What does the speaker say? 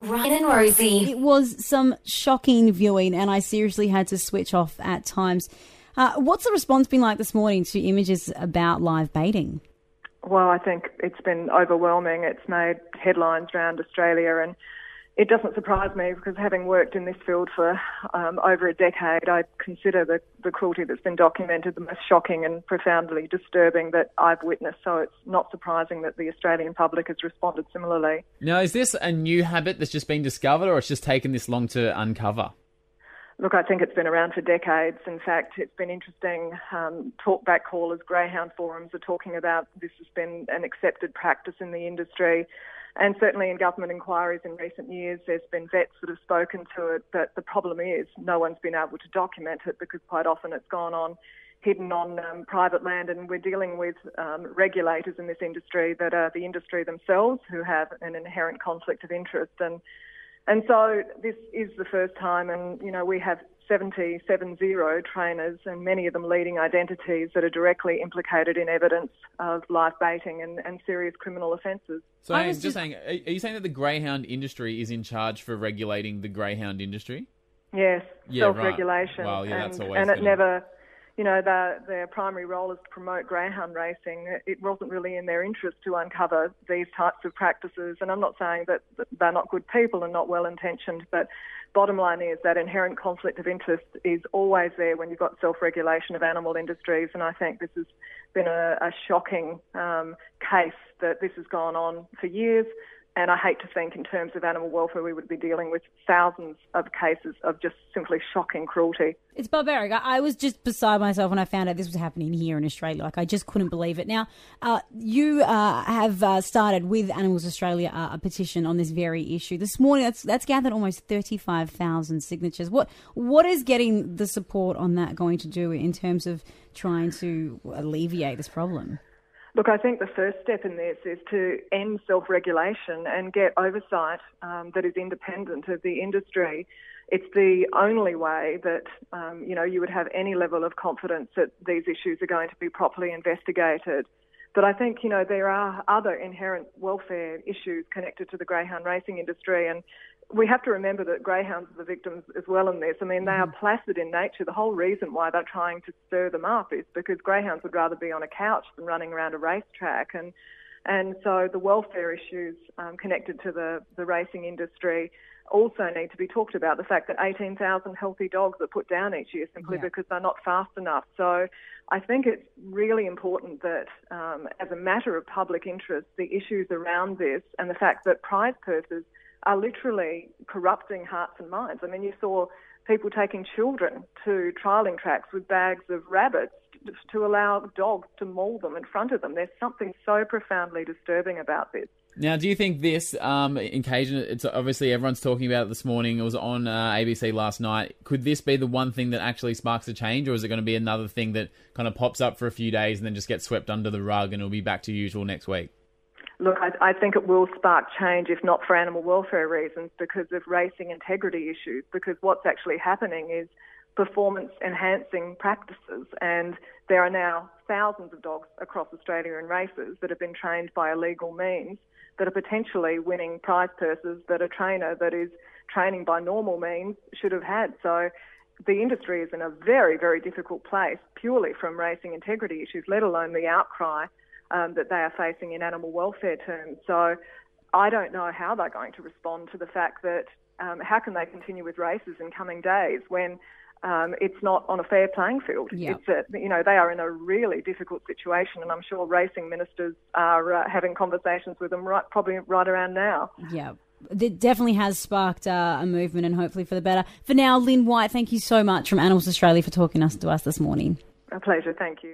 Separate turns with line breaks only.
Ryan and Rosie.
It was some shocking viewing, and I seriously had to switch off at times. Uh, what's the response been like this morning to images about live baiting?
Well, I think it's been overwhelming. It's made headlines around Australia, and it doesn't surprise me because having worked in this field for um, over a decade, I consider the, the cruelty that's been documented the most shocking and profoundly disturbing that I've witnessed. So it's not surprising that the Australian public has responded similarly.
Now, is this a new habit that's just been discovered, or it's just taken this long to uncover?
Look, I think it's been around for decades. In fact, it's been interesting. Um, talkback callers, greyhound forums are talking about this has been an accepted practice in the industry. And certainly in government inquiries in recent years, there's been vets that have spoken to it, but the problem is no one's been able to document it because quite often it's gone on hidden on um, private land, and we're dealing with um, regulators in this industry that are the industry themselves who have an inherent conflict of interest. And and so this is the first time, and you know we have 70, 70 trainers, and many of them leading identities that are directly implicated in evidence of live baiting and, and serious criminal offences.
So, I was just, just saying, are you saying that the greyhound industry is in charge for regulating the greyhound industry?
Yes,
yeah,
self-regulation.
Right. Well, yeah,
and,
that's always
and it
gonna...
never you know, their, their primary role is to promote greyhound racing. It wasn't really in their interest to uncover these types of practices. And I'm not saying that they're not good people and not well intentioned, but bottom line is that inherent conflict of interest is always there when you've got self regulation of animal industries. And I think this has been a, a shocking um, case that this has gone on for years. And I hate to think, in terms of animal welfare, we would be dealing with thousands of cases of just simply shocking cruelty.
It's barbaric. I was just beside myself when I found out this was happening here in Australia. Like, I just couldn't believe it. Now, uh, you uh, have uh, started with Animals Australia uh, a petition on this very issue. This morning, that's, that's gathered almost 35,000 signatures. What What is getting the support on that going to do in terms of trying to alleviate this problem?
Look, I think the first step in this is to end self regulation and get oversight um, that is independent of the industry. It's the only way that um, you know you would have any level of confidence that these issues are going to be properly investigated. But I think you know there are other inherent welfare issues connected to the greyhound racing industry, and we have to remember that greyhounds are the victims as well in this. I mean, they are mm-hmm. placid in nature. The whole reason why they're trying to stir them up is because greyhounds would rather be on a couch than running around a racetrack. And and so the welfare issues um, connected to the, the racing industry also need to be talked about. The fact that 18,000 healthy dogs are put down each year simply yeah. because they're not fast enough. So I think it's really important that, um, as a matter of public interest, the issues around this and the fact that prize purses are literally corrupting hearts and minds. I mean, you saw people taking children to trialling tracks with bags of rabbits to allow dogs to maul them in front of them. There's something so profoundly disturbing about this.
Now, do you think this um, occasion? It's obviously everyone's talking about it this morning. It was on uh, ABC last night. Could this be the one thing that actually sparks a change, or is it going to be another thing that kind of pops up for a few days and then just gets swept under the rug and it'll be back to usual next week?
Look, I, I, think it will spark change, if not for animal welfare reasons, because of racing integrity issues. Because what's actually happening is performance enhancing practices, and there are now thousands of dogs across Australia in races that have been trained by illegal means that are potentially winning prize purses that a trainer that is training by normal means should have had. So the industry is in a very, very difficult place purely from racing integrity issues, let alone the outcry um, that they are facing in animal welfare terms. So I don't know how they're going to respond to the fact that um, how can they continue with races in coming days when um, it's not on a fair playing field.
Yep.
It's a, you know they are in a really difficult situation, and I'm sure racing ministers are uh, having conversations with them right probably right around now.
Yeah. It definitely has sparked uh, a movement and hopefully for the better. For now, Lyn White, thank you so much from Animals Australia for talking us to us this morning.
A pleasure. Thank you.